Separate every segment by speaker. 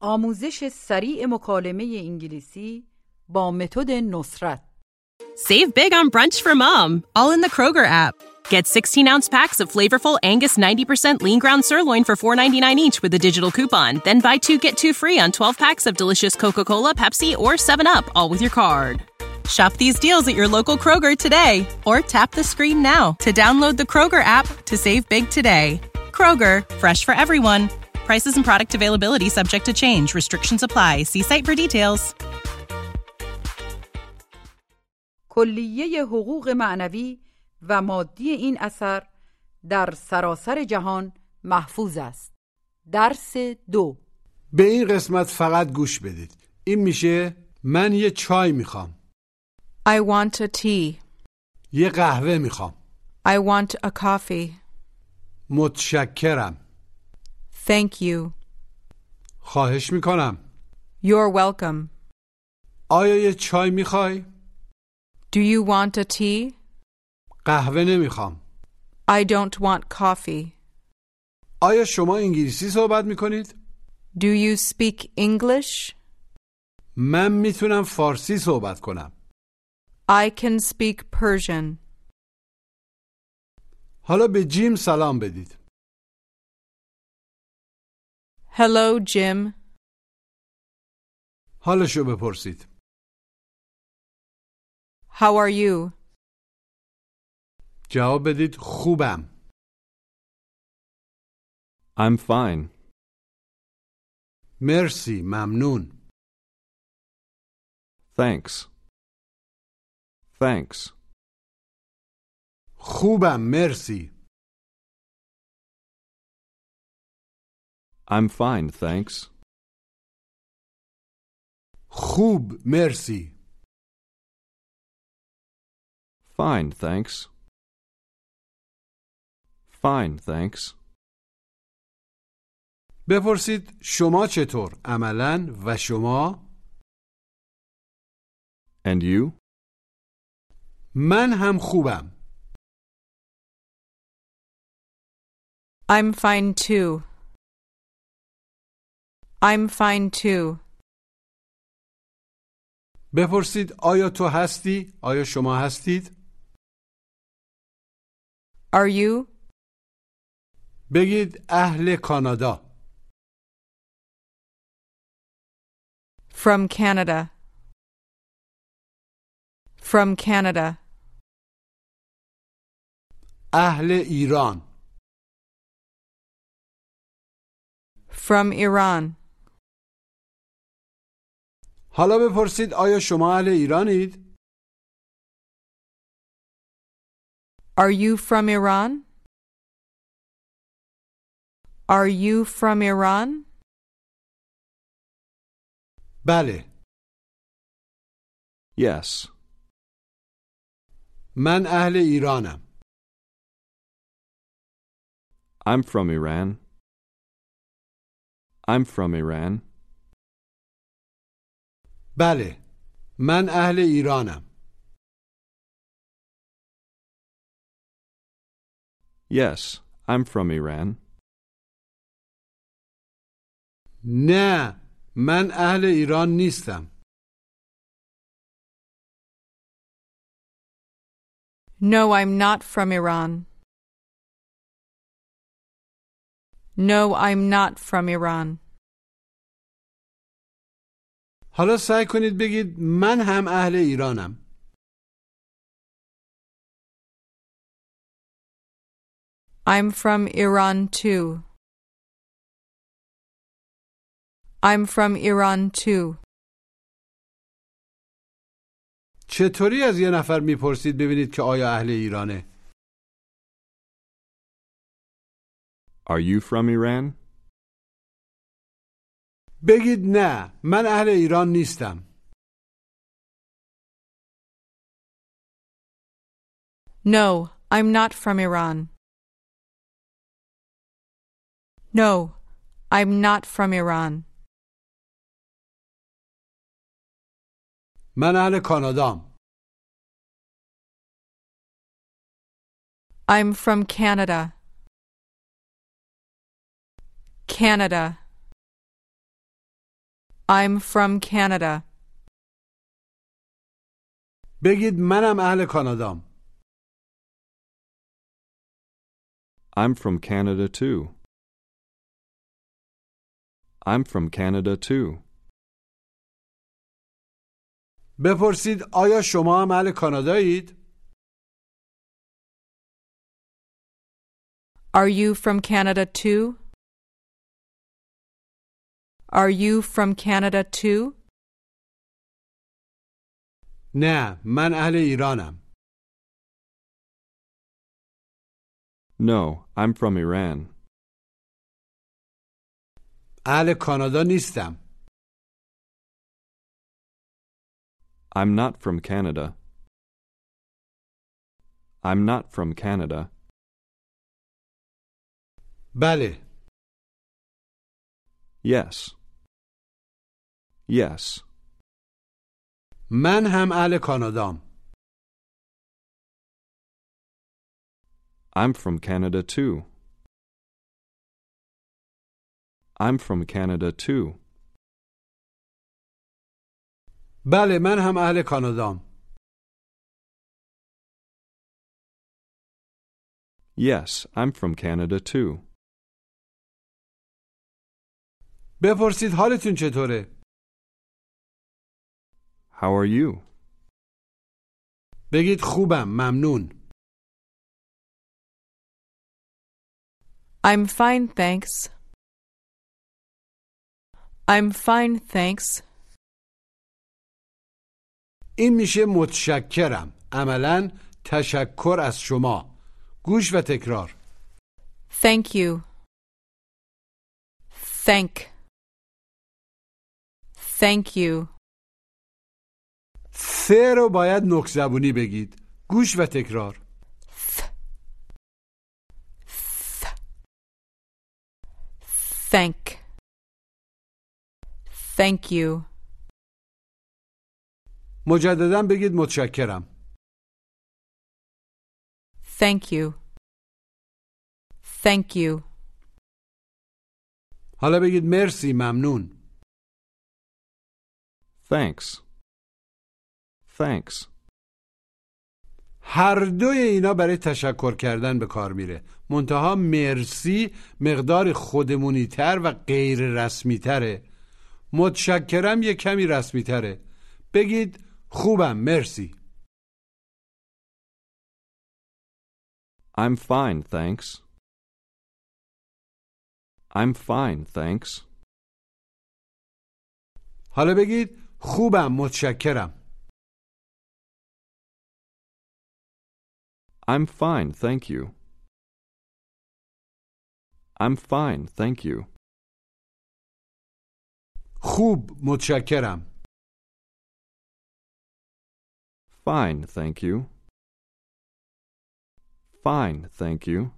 Speaker 1: آموزش سریع مکالمه انگلیسی با متد نصرت
Speaker 2: Save big on brunch for mom, all in the Kroger app. Get 16 ounce packs of flavorful Angus 90% lean ground sirloin for $4.99 each with a digital coupon. Then buy two get two free on 12 packs of delicious Coca Cola, Pepsi, or 7UP, all with your card. Shop these deals at your local Kroger today or tap the screen now to download the Kroger app to save big today. Kroger, fresh for everyone. Prices and product availability subject to change. Restrictions apply. See site for details.
Speaker 1: کلیه حقوق معنوی و مادی این اثر در سراسر جهان محفوظ است درس دو
Speaker 3: به این قسمت فقط گوش بدید این میشه من یه چای می‌خوام
Speaker 4: I want a tea.
Speaker 3: یه قهوه می‌خوام
Speaker 4: I want a coffee.
Speaker 3: متشکرم
Speaker 4: Thank you.
Speaker 3: خواهش میکنم
Speaker 4: You're welcome.
Speaker 3: آیا یه چای میخوای؟
Speaker 4: Do you want a tea?
Speaker 3: قهوه نمیخوام
Speaker 4: I don't want coffee.
Speaker 3: آیا شما انگلیسی صحبت میکنید؟
Speaker 4: Do you speak English?
Speaker 3: من میتونم فارسی صحبت کنم
Speaker 4: I can speak Persian.
Speaker 3: حالا به جیم سلام بدید
Speaker 4: Hello, Jim.
Speaker 3: حالشو بپرسید
Speaker 4: How are you?
Speaker 3: جواب بدید خوبم
Speaker 5: I'm fine.
Speaker 3: مرسی ممنون
Speaker 5: Thanks. Thanks.
Speaker 3: خوبم مرسی
Speaker 5: I'm fine, thanks.
Speaker 3: خوب مرسی
Speaker 5: Fine, thanks. Fine, thanks.
Speaker 3: بپرسید شما چطور عملا و شما
Speaker 5: And you?
Speaker 3: من هم خوبم
Speaker 4: I'm fine too. I'm fine too.
Speaker 3: بپرسید آیا تو هستی آیا شما هستید
Speaker 4: Are you?
Speaker 3: بگید اهل کانادا
Speaker 4: From Canada. From Canada.
Speaker 3: اهل ایران
Speaker 4: From Iran.
Speaker 3: حالا بپرسید آیا شما اهل ایرانید
Speaker 4: Are you from Iran? Are you from Iran?
Speaker 3: بله
Speaker 5: Yes.
Speaker 3: من اهل ایرانم
Speaker 5: I'm from Iran. I'm from Iran.
Speaker 3: بله من اهل ایرانم
Speaker 5: Yes, I'm from Iran.
Speaker 3: نه من اهل ایران نیستم
Speaker 4: No, I'm not from Iran. No, I'm not from Iran.
Speaker 3: حالا سعی کنید بگید من هم اهل ایرانم
Speaker 4: I'm from Iran too. I'm from Iran too.
Speaker 3: چطوری از یه نفر می‌پرسید ببینید که آیا اهل ایرانه
Speaker 5: Are you from Iran?
Speaker 3: بگید نه من اهل ایران نیستم
Speaker 4: No, I'm not from Iran. No, I'm not from Iran.
Speaker 3: من اهل کانادام
Speaker 4: I'm from Canada. Canada. I'm from Canada.
Speaker 3: بگید منم اهل کانادام
Speaker 5: I'm from Canada too. I'm from Canada too.
Speaker 3: بپرسید آیا شما هم اهل کانادایید؟
Speaker 4: Are you from Canada too? Are you from Canada too?
Speaker 3: نه من اهل ایرانم
Speaker 5: No, I'm from Iran.
Speaker 3: اهل کانادا نیستم
Speaker 5: I'm not from Canada. I'm not from Canada.
Speaker 3: بله
Speaker 5: Yes. Yes.
Speaker 3: من هم اهل کانادام
Speaker 5: I'm from Canada too. I'm from Canada too.
Speaker 3: بله من هم اهل کانادام
Speaker 5: Yes, I'm from Canada too.
Speaker 3: بپرسید حالتون چطوره؟
Speaker 5: How are you?
Speaker 3: بگید خوبم ممنون
Speaker 4: I'm fine, thanks. I'm fine, thanks.
Speaker 3: این میشه متشکرم عملا تشکر از شما گوش و تکرار
Speaker 4: Thank you. Thank. Thank you.
Speaker 3: ث رو باید نک زبونی بگید گوش و تکرار
Speaker 4: Thank. Thank you.
Speaker 3: مجددا بگید متشکرم
Speaker 4: Thank you. Thank you.
Speaker 3: حالا بگید مرسی ممنون
Speaker 5: Thanks. Thanks.
Speaker 3: هر دوی اینا برای تشکر کردن به کار میره منتها مرسی مقدار خودمونی تر و غیر رسمی تره متشکرم یه کمی رسمی تره بگید خوبم مرسی
Speaker 5: I'm fine, thanks. I'm fine, thanks.
Speaker 3: حالا بگید خوبم متشکرم
Speaker 5: I'm fine, thank you. I'm fine, thank you.
Speaker 3: خوب متشکرم
Speaker 5: Fine, thank you. Fine, thank you.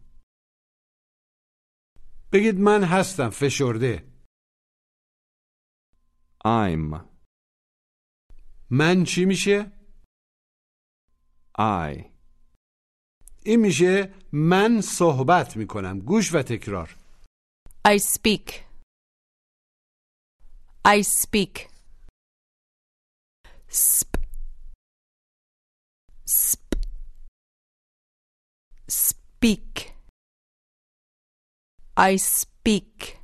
Speaker 3: بگید من هستم فشرده
Speaker 5: I'm.
Speaker 3: من چی میشه؟
Speaker 5: I.
Speaker 3: این میشه من صحبت می‌کنم گوش و تکرار
Speaker 4: I speak. I speak. Sp. Sp. Speak. I speak.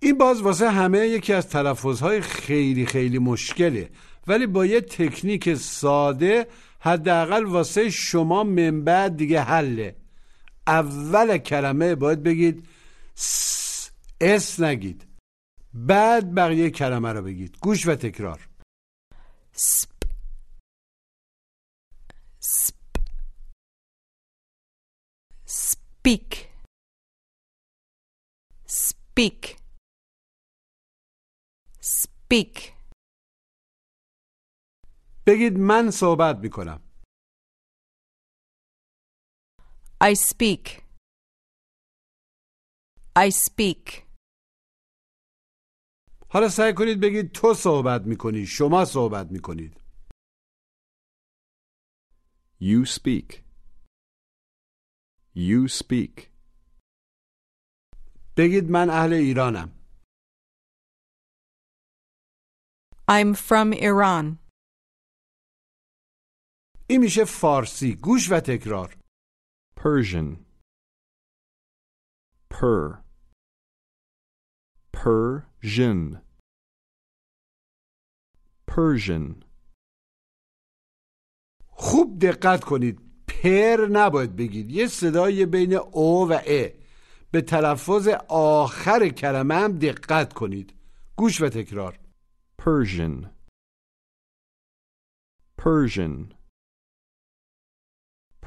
Speaker 3: این باز واسه همه یکی از تلفظهای خیلی خیلی مشکله ولی با یه تکنیک ساده حداقل واسه شما من بعد دیگه حله اول کلمه باید بگید اس نگید بعد بقیه کلمه رو بگید گوش و تکرار
Speaker 4: Sp. Sp. Speak. Speak. Speak.
Speaker 3: بگید من صحبت می‌کنم
Speaker 4: I speak. I speak.
Speaker 3: حالا سعی کنید بگید تو صحبت می‌کنی شما صحبت می‌کنید
Speaker 5: You speak. You speak.
Speaker 3: بگید من اهل ایرانم
Speaker 4: I'm from Iran.
Speaker 3: این میشه فارسی گوش و تکرار
Speaker 5: Persian. Per. Persian. Persian.
Speaker 3: خوب دقت کنید پر نباید بگید یه صدای بین او و ا به تلفظ آخر کلمه هم دقت کنید گوش و تکرار
Speaker 5: Persian. Persian.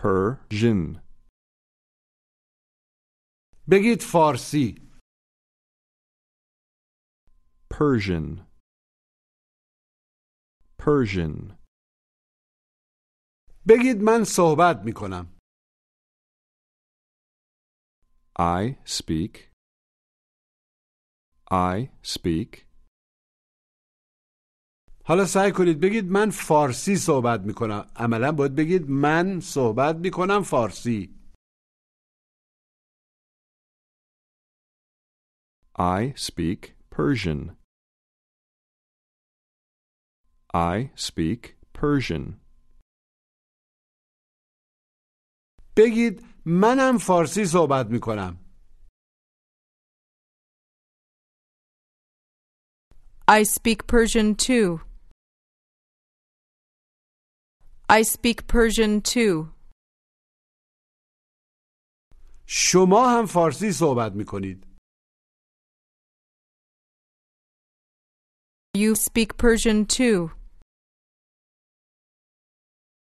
Speaker 5: Persian.
Speaker 3: بگید فارسی
Speaker 5: Persian. Persian.
Speaker 3: بگید من صحبت می کنم
Speaker 5: I speak. I speak.
Speaker 3: حالا سعی کنید بگید من فارسی صحبت می کنم عملا باید بگید من صحبت می کنم فارسی
Speaker 5: I speak Persian. I speak Persian.
Speaker 3: بگید منم فارسی صحبت می کنم
Speaker 4: I speak Persian too. I speak Persian too.
Speaker 3: شما هم فارسی صحبت می کنید
Speaker 4: You speak Persian too.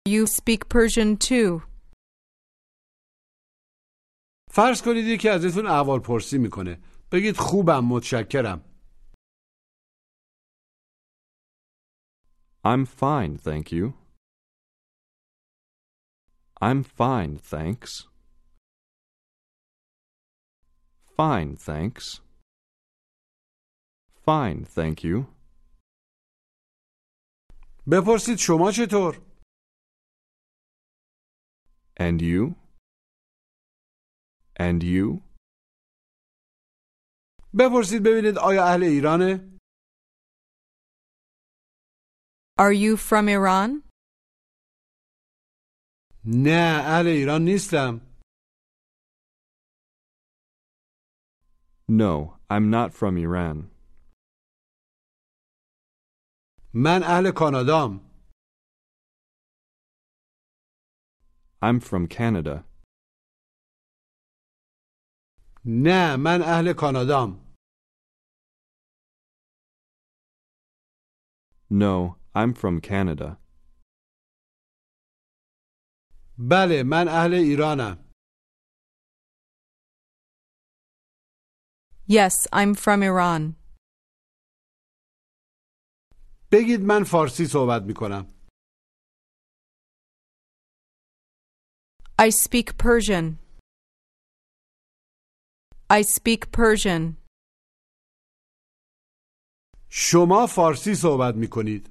Speaker 4: You speak Persian too.
Speaker 3: فرض کنید یکی ازتون احوال پرسی میکنه بگید خوبم متشکرم
Speaker 5: I'm fine, thank you. I'm fine, thanks. Fine, thanks. Fine, thank you.
Speaker 3: بپرسید شما چطور
Speaker 5: And you? And you?
Speaker 3: بپرسید ببینید آیا اهل ایرانه
Speaker 4: Are you from Iran?
Speaker 3: نه اهل ایران نیستم
Speaker 5: No, I'm not from Iran.
Speaker 3: من اهل کانادام
Speaker 5: I'm from Canada.
Speaker 3: نه من اهل کانادام
Speaker 5: No, I'm from Canada.
Speaker 3: بله من اهل ایرانم
Speaker 4: Yes, I'm from Iran.
Speaker 3: بگید من فارسی صحبت می‌کنم
Speaker 4: I speak Persian. I speak Persian.
Speaker 3: شما فارسی صحبت می‌کنید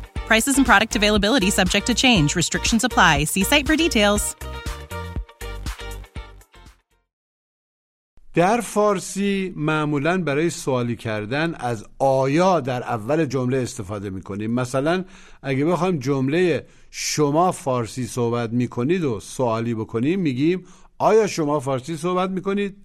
Speaker 2: Prices and product availability subject to change. Restrictions apply. See site for details.
Speaker 3: در فارسی معمولا برای سوالی کردن از آیا در اول جمله استفاده می‌کنیم مثلا اگه بخوایم جمله شما فارسی صحبت می‌کنید و سوالی بکنیم میگیم آیا شما فارسی صحبت می‌کنید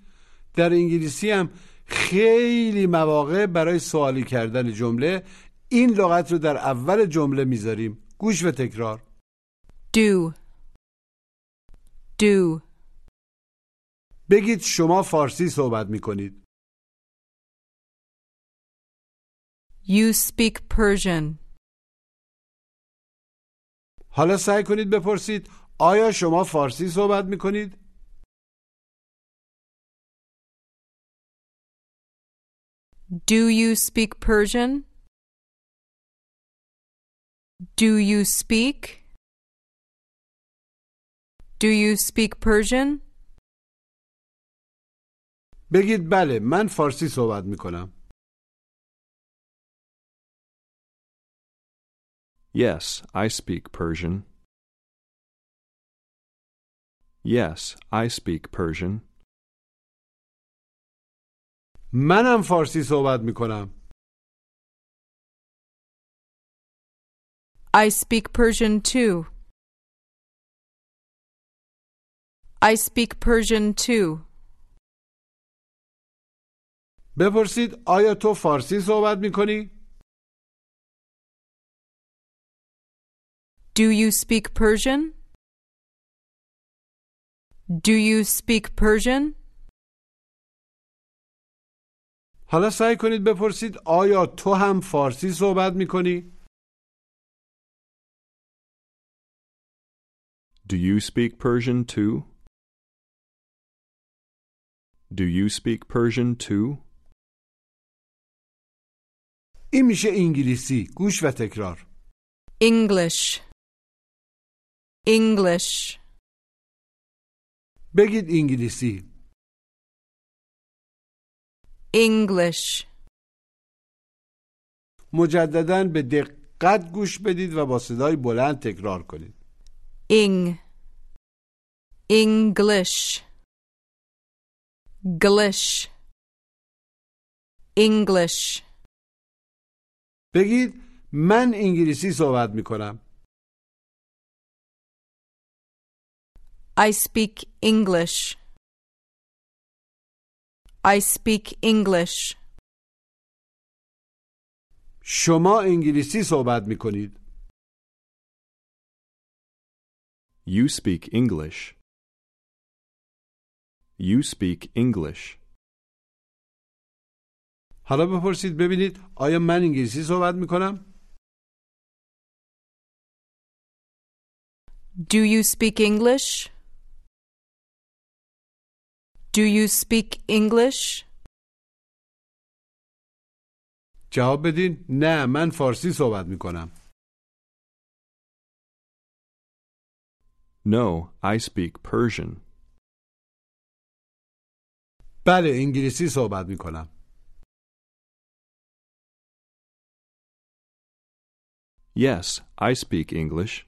Speaker 3: در انگلیسی هم خیلی مواقع برای سوالی کردن جمله این لغت رو در اول جمله می‌ذاریم گوش و تکرار
Speaker 4: Do. Do.
Speaker 3: بگید شما فارسی صحبت می‌کنید
Speaker 4: You speak Persian.
Speaker 3: حالا سعی کنید بپرسید آیا شما فارسی صحبت می‌کنید؟
Speaker 4: Do you speak Persian? Do you speak? Do you speak Persian?
Speaker 3: بگید بله من فارسی صحبت می کنم
Speaker 5: Yes, I speak Persian. Yes, I speak Persian.
Speaker 3: منم فارسی صحبت می کنم
Speaker 4: I speak Persian too. I speak Persian too.
Speaker 3: بپرسید آیا تو فارسی صحبت می کنی؟
Speaker 4: Do you speak Persian? Do you speak Persian?
Speaker 3: حالا سعی کنید بپرسید آیا تو هم فارسی صحبت می کنی؟
Speaker 5: Do you speak Persian too? Do you speak Persian too?
Speaker 3: این میشه انگلیسی گوش و تکرار
Speaker 4: English. English.
Speaker 3: بگید انگلیسی
Speaker 4: English.
Speaker 3: مجددا به دقت گوش بدید و با صدای بلند تکرار کنید
Speaker 4: Ing. English. Glish. English.
Speaker 3: بگید من انگلیسی صحبت می کنم
Speaker 4: I speak English. I speak English.
Speaker 3: شما انگلیسی صحبت می کنید
Speaker 5: You speak English. You speak English.
Speaker 3: حالا بپرسید ببینید آیا من انگلیسی صحبت می کنم
Speaker 4: Do you speak English? Do you speak English?
Speaker 3: جواب بدین نه من فارسی صحبت می کنم
Speaker 5: No, I speak Persian.
Speaker 3: بله انگلیسی صحبت می کنم
Speaker 5: Yes, I speak English.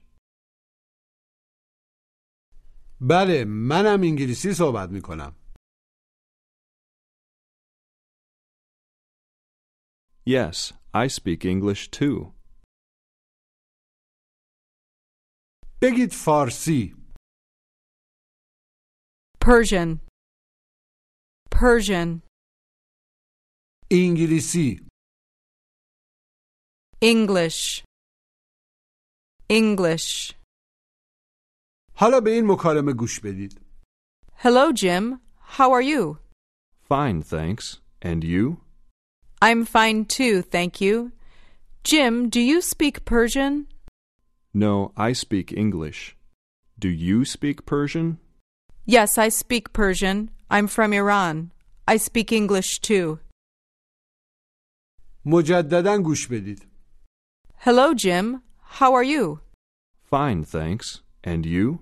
Speaker 3: بله منم انگلیسی صحبت می کنم
Speaker 5: Yes, I speak English too.
Speaker 3: بگید فارسی
Speaker 4: Persian. Persian.
Speaker 3: انگلیسی
Speaker 4: English. English.
Speaker 3: حالا به این مکالمه گوش بدید
Speaker 4: Hello, Jim. How are you?
Speaker 5: Fine, thanks. And you?
Speaker 4: I'm fine too, thank you. Jim, do you speak Persian?
Speaker 5: No, I speak English. Do you speak Persian?
Speaker 4: Yes, I speak Persian. I'm from Iran. I speak English too.
Speaker 3: مجددا گوش بدید
Speaker 4: Hello, Jim. How are you?
Speaker 5: Fine, thanks. And you?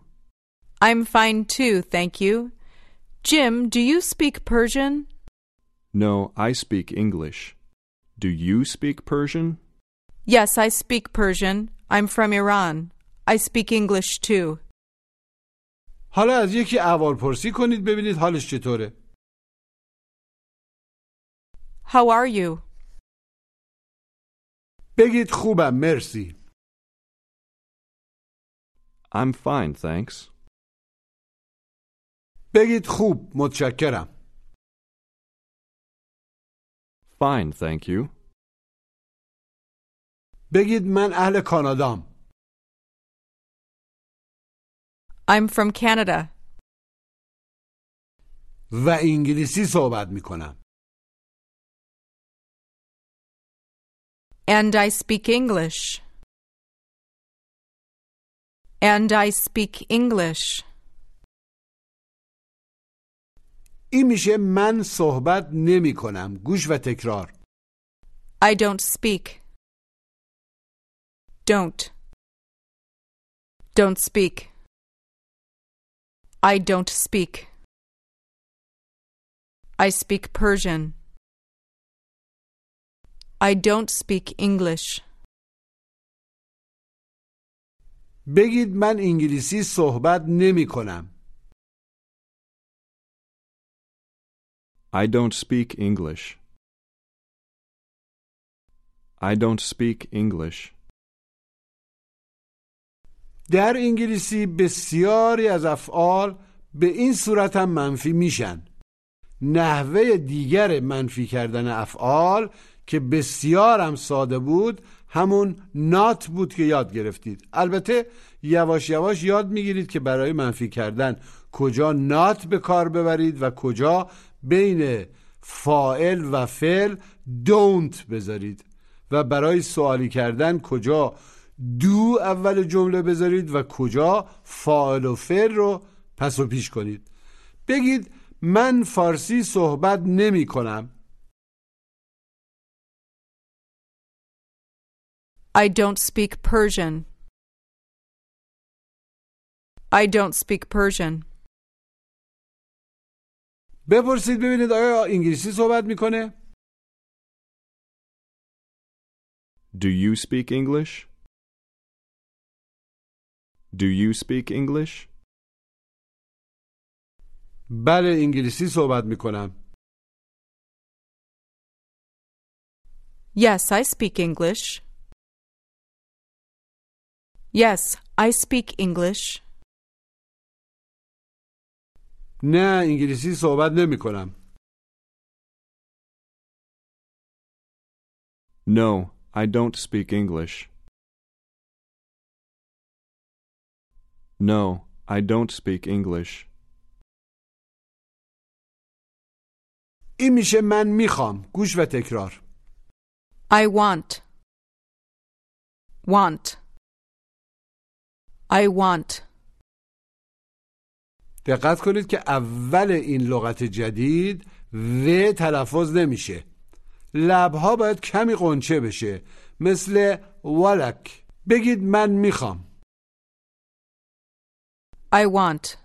Speaker 4: I'm fine too, thank you. Jim, do you speak Persian?
Speaker 5: No, I speak English. Do you speak Persian?
Speaker 4: Yes, I speak Persian. I'm from Iran. I speak English too.
Speaker 3: حالا از یکی اول پرسی کنید ببینید حالش چطوره
Speaker 4: How are you?
Speaker 3: بگید خوبم مرسی
Speaker 5: I'm fine, thanks.
Speaker 3: بگید خوب متشکرم
Speaker 5: Fine, thank you.
Speaker 3: بگید من اهل کانادام
Speaker 4: I'm from Canada.
Speaker 3: و انگلیسی صحبت می کنم
Speaker 4: And I speak English. And I speak English.
Speaker 3: این میشه من صحبت نمی کنم گوش و تکرار
Speaker 4: I don't speak. Don't. Don't speak. I don't speak. I speak Persian. I don't speak English.
Speaker 3: بگید من انگلیسی صحبت نمی کنم.
Speaker 5: I don't speak English. I don't speak English.
Speaker 3: در انگلیسی بسیاری از افعال به این صورت هم منفی میشن. نحوه دیگر منفی کردن افعال که بسیار هم ساده بود همون نات بود که یاد گرفتید البته یواش یواش یاد می‌گیرید که برای منفی کردن کجا نات به کار ببرید و کجا بین فائل و فعل don't بذارید و برای سوالی کردن کجا دو اول جمله بذارید و کجا فاعل و فعل رو پس و پیش کنید بگید من فارسی صحبت نمی کنم
Speaker 4: I don't speak Persian. I don't speak Persian.
Speaker 3: بپرسید ببینید آیا انگلیسی صحبت می‌کنه
Speaker 5: Do you speak English? Do you speak English?
Speaker 3: بله انگلیسی صحبت میکنم
Speaker 4: Yes, I speak English. Yes, I speak English.
Speaker 3: نه انگلیسی صحبت نمی کنم
Speaker 5: No, I don't speak English. No, I don't speak English.
Speaker 3: این میشه من می‌خوام گوش و تکرار
Speaker 4: I want. Want. I want.
Speaker 3: دقت کنید که اول این لغت جدید و تلفظ نمیشه لبها باید کمی قنچه بشه مثل ولک بگید من می‌خوام
Speaker 4: I want.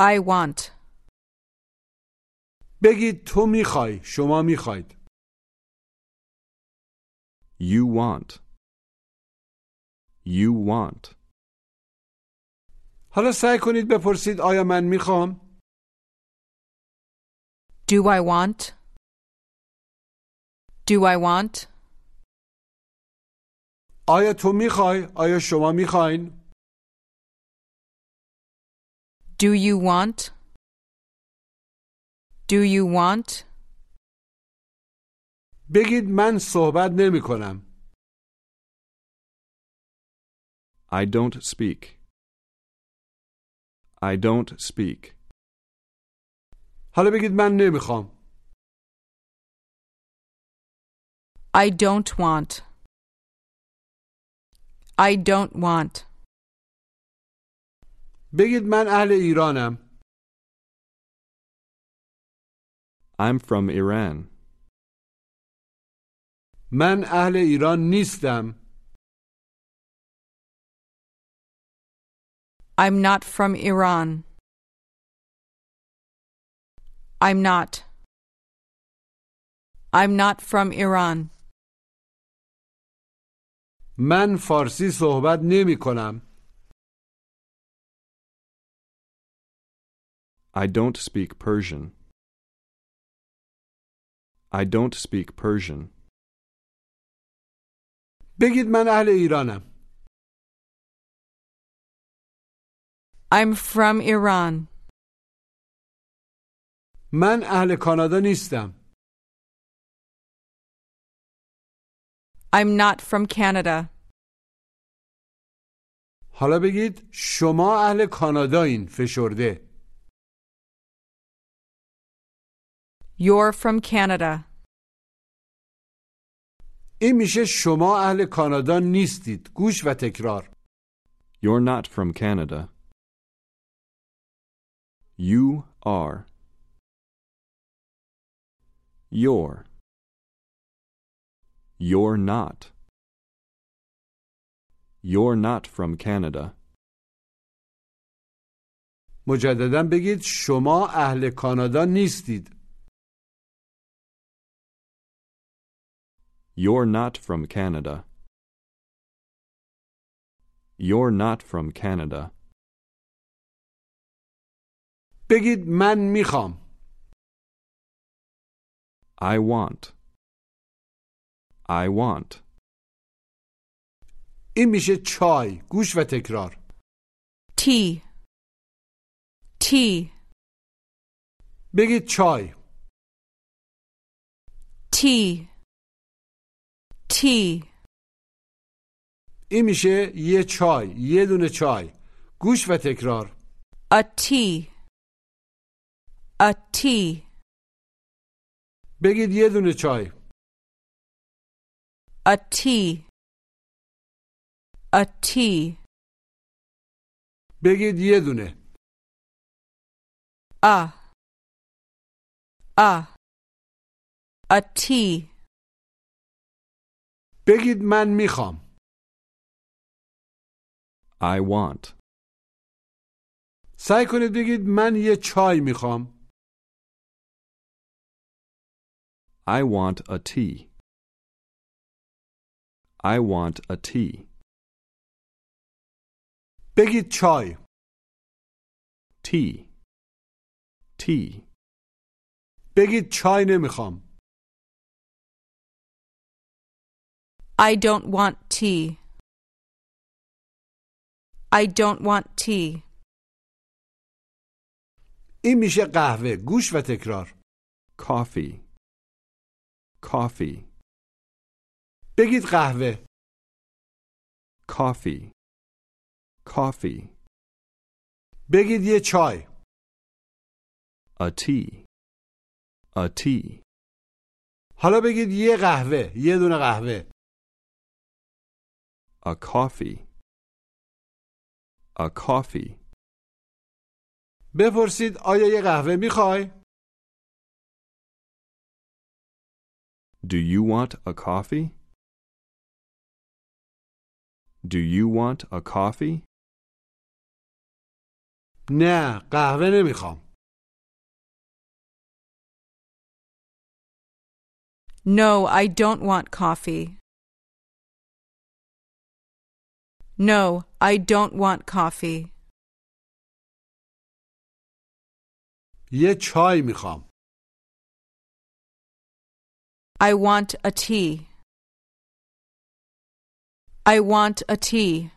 Speaker 4: I want.
Speaker 3: بگید تو میخوای شما میخواید
Speaker 5: You want. You want.
Speaker 3: حالا سعی کنید بپرسید آیا من میخوام
Speaker 4: Do I want? Do I want?
Speaker 3: آیا تو میخوای آیا شما میخواین
Speaker 4: Do you want? Do you want?
Speaker 3: بگید من صحبت نمی کنم
Speaker 5: I don't speak. I don't speak.
Speaker 3: حالا بگید من نمیخوام
Speaker 4: I don't want. I don't want.
Speaker 3: بگید من اهل ایرانم
Speaker 5: I'm from Iran.
Speaker 3: من اهل ایران نیستم
Speaker 4: I'm not from Iran. I'm not. I'm not from Iran.
Speaker 3: من فارسی صحبت نمی کنم
Speaker 5: I don't speak Persian. I don't speak Persian.
Speaker 3: بگید من اهل ایرانم
Speaker 4: I'm from Iran.
Speaker 3: من اهل کانادا نیستم
Speaker 4: I'm not from Canada.
Speaker 3: حالا بگید شما اهل کانادایین فشرده
Speaker 4: You're from Canada.
Speaker 3: این میشه شما اهل کانادا نیستید گوش و تکرار
Speaker 5: You're not from Canada. You are. You're. You're not. You're not from Canada.
Speaker 3: مجددا بگید شما اهل کانادا نیستید
Speaker 5: You're not from Canada. You're not from Canada.
Speaker 3: بگید من میخوام
Speaker 5: I want. I want.
Speaker 3: این میشه چای گوش و تکرار
Speaker 4: Tea. Tea.
Speaker 3: بگید چای
Speaker 4: Tea. Tea.
Speaker 3: این میشه یه چای یه دونه چای گوش و تکرار
Speaker 4: A tea. A tea.
Speaker 3: بگید یه دونه چای
Speaker 4: A tea. A tea.
Speaker 3: بگید یه دونه
Speaker 4: A. A. A tea.
Speaker 3: بگید من میخوام
Speaker 5: I want.
Speaker 3: سعی کنید بگید من یه چای میخوام
Speaker 5: I want a tea. I want a tea.
Speaker 3: بگید چای
Speaker 5: Tea. Tea.
Speaker 3: بگید چای نمیخوام
Speaker 4: I don't want tea. I don't want tea.
Speaker 3: این میشه قهوه گوش و تکرار
Speaker 5: Coffee. Coffee.
Speaker 3: بگید قهوه
Speaker 5: Coffee. Coffee.
Speaker 3: بگید یه چای
Speaker 5: A tea. A tea.
Speaker 3: حالا بگید یه قهوه یه دونه قهوه
Speaker 5: A coffee. A coffee.
Speaker 3: بپرسید آیا یه قهوه میخوای
Speaker 5: Do you want a coffee? Do you want a coffee?
Speaker 3: نه قهوه نمیخوام
Speaker 4: No, I don't want coffee. No, I don't want coffee.
Speaker 3: یه چای میخوام
Speaker 4: I want a tea. I want a tea.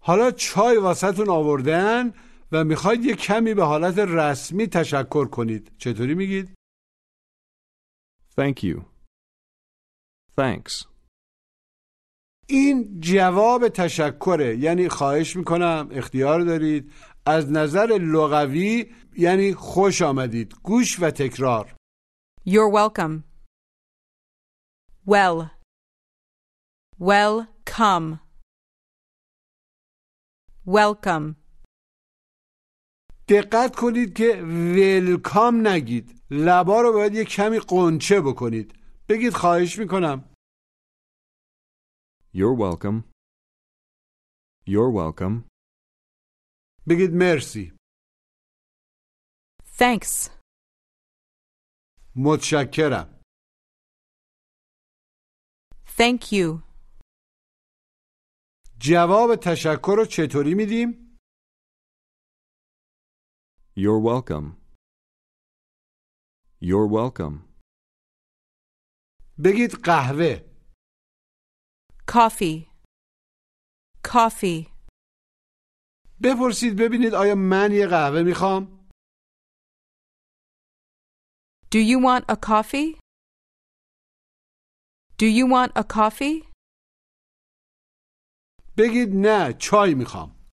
Speaker 3: حالا چای واسهتون آوردن و میخواید یه کمی به حالت رسمی تشکر کنید چطوری میگید؟
Speaker 5: Thank you. Thanks.
Speaker 3: این جواب تشکره یعنی خواهش می‌کنم اختیار دارید از نظر لغوی یعنی خوش آمدید گوش و تکرار
Speaker 4: You're welcome. Well. Welcome. Welcome.
Speaker 3: دقت کنید که ولکام نگید لبا رو باید یه کمی قنچه بکنید بگید خواهش می‌کنم
Speaker 5: You're welcome. You're welcome.
Speaker 3: بگید مرسی
Speaker 4: Thanks.
Speaker 3: متشکرم
Speaker 4: Thank you.
Speaker 3: جواب تشکر رو چطوری میدیم؟
Speaker 5: You're welcome. You're welcome.
Speaker 3: بگید قهوه
Speaker 4: Coffee. Coffee.
Speaker 3: بپرسید ببینید آیا من یه قهوه می‌خوام؟
Speaker 4: Do you want a coffee? Do you want a coffee?
Speaker 3: بگید نه چای می‌خوام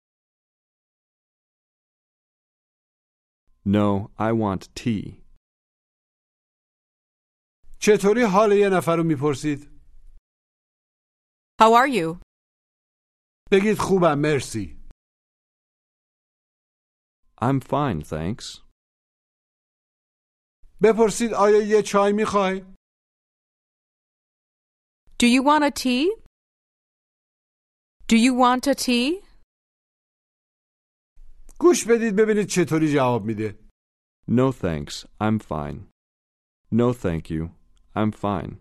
Speaker 5: No, I want tea.
Speaker 3: چطوری حال یه نفر رو می‌پرسید؟
Speaker 4: How are you?
Speaker 3: بگید خوبم مرسی
Speaker 5: I'm fine, thanks.
Speaker 3: بپرسید آیا یه چای میخوای؟
Speaker 4: Do you want a tea? Do you want a tea?
Speaker 3: گوش بدید ببینید چطوری جواب میده
Speaker 5: No thanks, I'm fine. No thank you, I'm fine.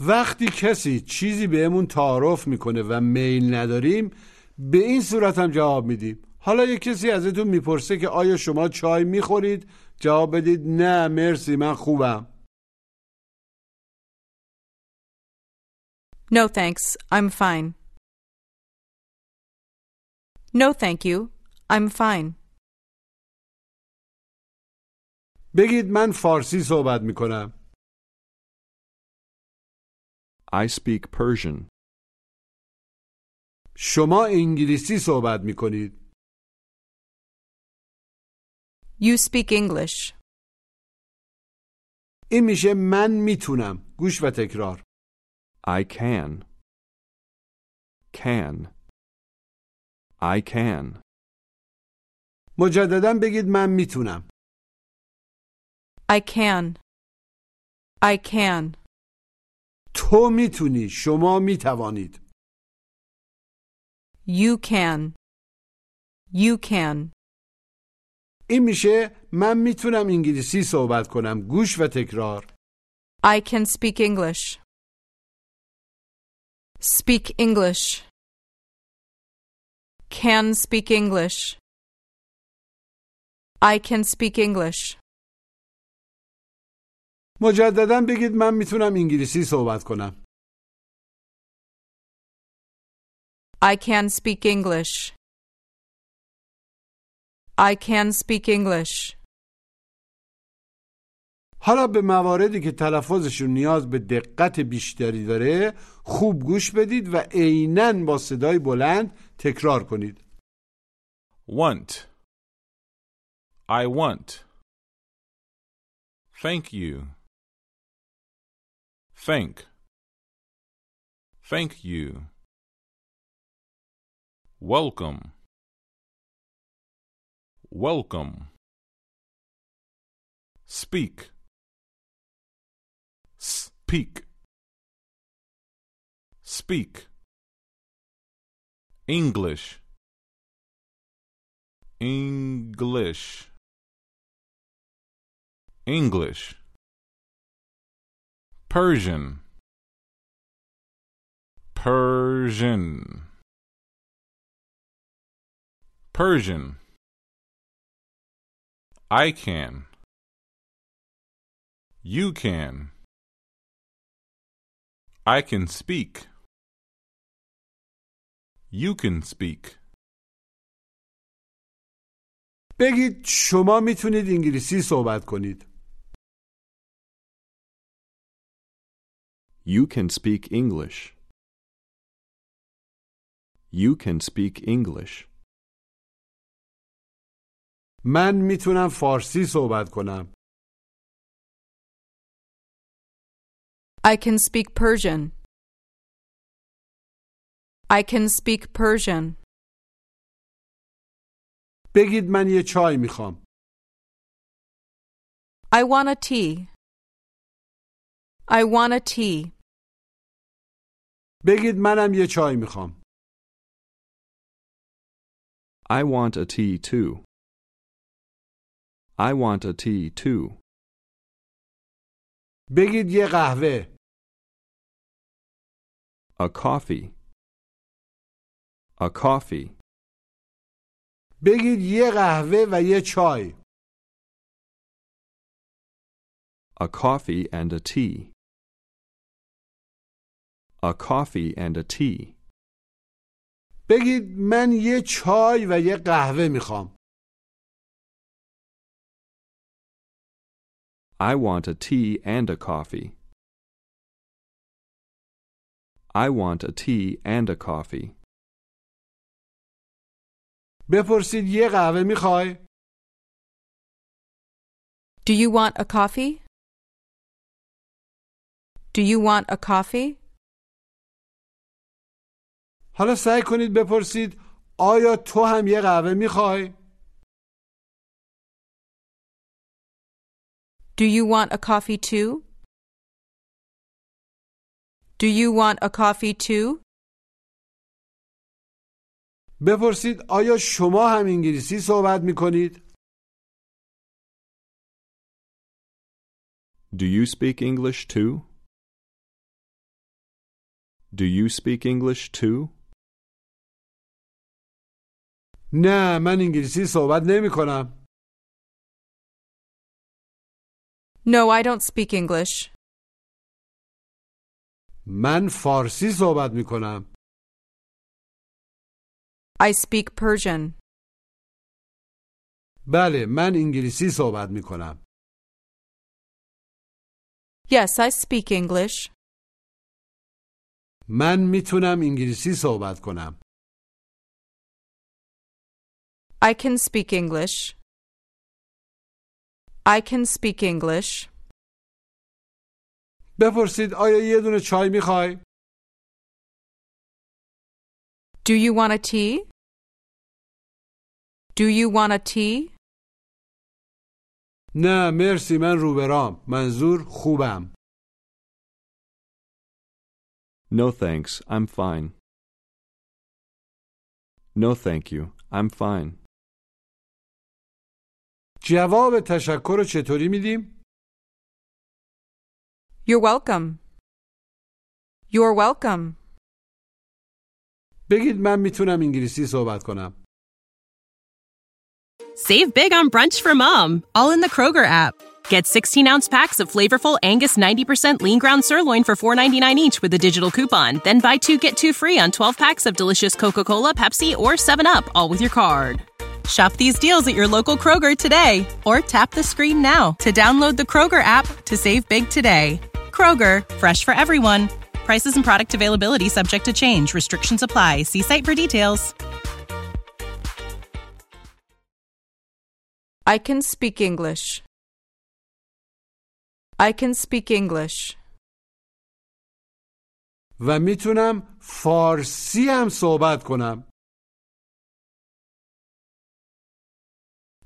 Speaker 3: وقتی کسی چیزی بهمون تعارف می‌کنه و میل نداریم به این صورت هم جواب میدیم حالا یه کسی ازتون می‌پرسه که آیا شما چای می‌خورید جواب بدید نه مرسی من خوبم
Speaker 4: No thanks, I'm fine. No thank you, I'm fine.
Speaker 3: بگید من فارسی صحبت می‌کنم
Speaker 5: I speak Persian.
Speaker 3: شما انگلیسی صحبت میکنید
Speaker 4: You speak English.
Speaker 3: این میشه من میتونم گوش و تکرار
Speaker 5: I can. Can. I can.
Speaker 3: مجددا بگید من میتونم
Speaker 4: I can. I can.
Speaker 3: تو می‌تونی شما می‌توانید
Speaker 4: You can. You can.
Speaker 3: این میشه من می‌تونم انگلیسی صحبت کنم گوش و تکرار
Speaker 4: I can speak English. Speak English. Can speak English. I can speak English.
Speaker 3: مجددا بگید من می‌تونم انگلیسی صحبت کنم
Speaker 4: I can speak English. I can speak English.
Speaker 3: حالا به مواردی که تلفظشون نیاز به دقت بیشتری داره خوب گوش بدید و عینا با صدای بلند تکرار کنید
Speaker 6: Want. I want. Thank you. Thank. Thank you. Welcome. Welcome. Speak. Speak. Speak. English. English. English. Persian. Persian. Persian. I can. You can. I can speak. You can speak.
Speaker 3: بگید شما میتونید انگلیسی صحبت کنید
Speaker 5: You can speak English. You can speak English.
Speaker 3: من میتونم فارسی صحبت کنم
Speaker 4: I can speak Persian. I can speak Persian.
Speaker 3: بگید من یه چای میخوام
Speaker 4: I want a tea. I want a tea.
Speaker 3: بگید منم یه چای میخوام
Speaker 5: I want a tea too. I want a tea too.
Speaker 3: بگید یه قهوه
Speaker 5: A coffee. A coffee.
Speaker 3: بگید یه قهوه و یه چای
Speaker 5: A coffee and a tea. A coffee and a tea.
Speaker 3: بگید من یه چای و یه قهوه میخوام
Speaker 5: I want a tea and a coffee. I want a tea and a coffee.
Speaker 3: بپرسید یه قهوه میخوای
Speaker 4: Do you want a coffee? Do you want a coffee?
Speaker 3: حالا سعی کنید بپرسید آیا تو هم یه قهوه می‌خوای
Speaker 4: Do you want a coffee too? Do you want a coffee too?
Speaker 3: بپرسید آیا شما هم انگلیسی صحبت می کنید؟
Speaker 5: Do you speak English too? Do you speak English too?
Speaker 3: نه من انگلیسی صحبت نمی کنم.
Speaker 4: No, I don't speak English.
Speaker 3: من فارسی صحبت می کنم.
Speaker 4: I speak Persian.
Speaker 3: بله من انگلیسی صحبت می کنم.
Speaker 4: Yes, I speak English.
Speaker 3: من می‌تونم انگلیسی صحبت کنم.
Speaker 4: I can speak English. I can speak English.
Speaker 3: بپرسید آیا یه دونه چای میخوای؟
Speaker 4: Do you want a tea? Do you want a tea?
Speaker 3: نه مرسی من روبرام. منظور خوبم.
Speaker 5: No thanks, I'm fine. No thank you, I'm fine.
Speaker 3: جواب تشکر رو چطوری میدیم؟
Speaker 4: You're welcome. You're welcome.
Speaker 3: بگید من میتونم انگلیسی صحبت کنم.
Speaker 2: Save big on brunch for mom, all in the Kroger app. Get 16 ounce packs of flavorful Angus 90% lean ground sirloin for $4.99 each with a digital coupon. Then buy two get two free on 12 packs of delicious Coca Cola, Pepsi, or 7UP, all with your card. Shop these deals at your local Kroger today or tap the screen now to download the Kroger app to save big today. Kroger, fresh for everyone. Prices and product availability subject to change. Restrictions apply. See site for details.
Speaker 4: I can speak English. I can speak English.
Speaker 3: و میتونم فارسی هم صحبت کنم.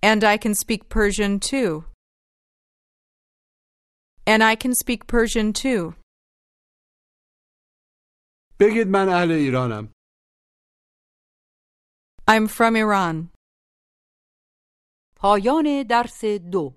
Speaker 4: And I can speak Persian too. And I can speak Persian too.
Speaker 3: بگید من اهل ایرانم.
Speaker 4: I'm from Iran.
Speaker 1: پایان درس دو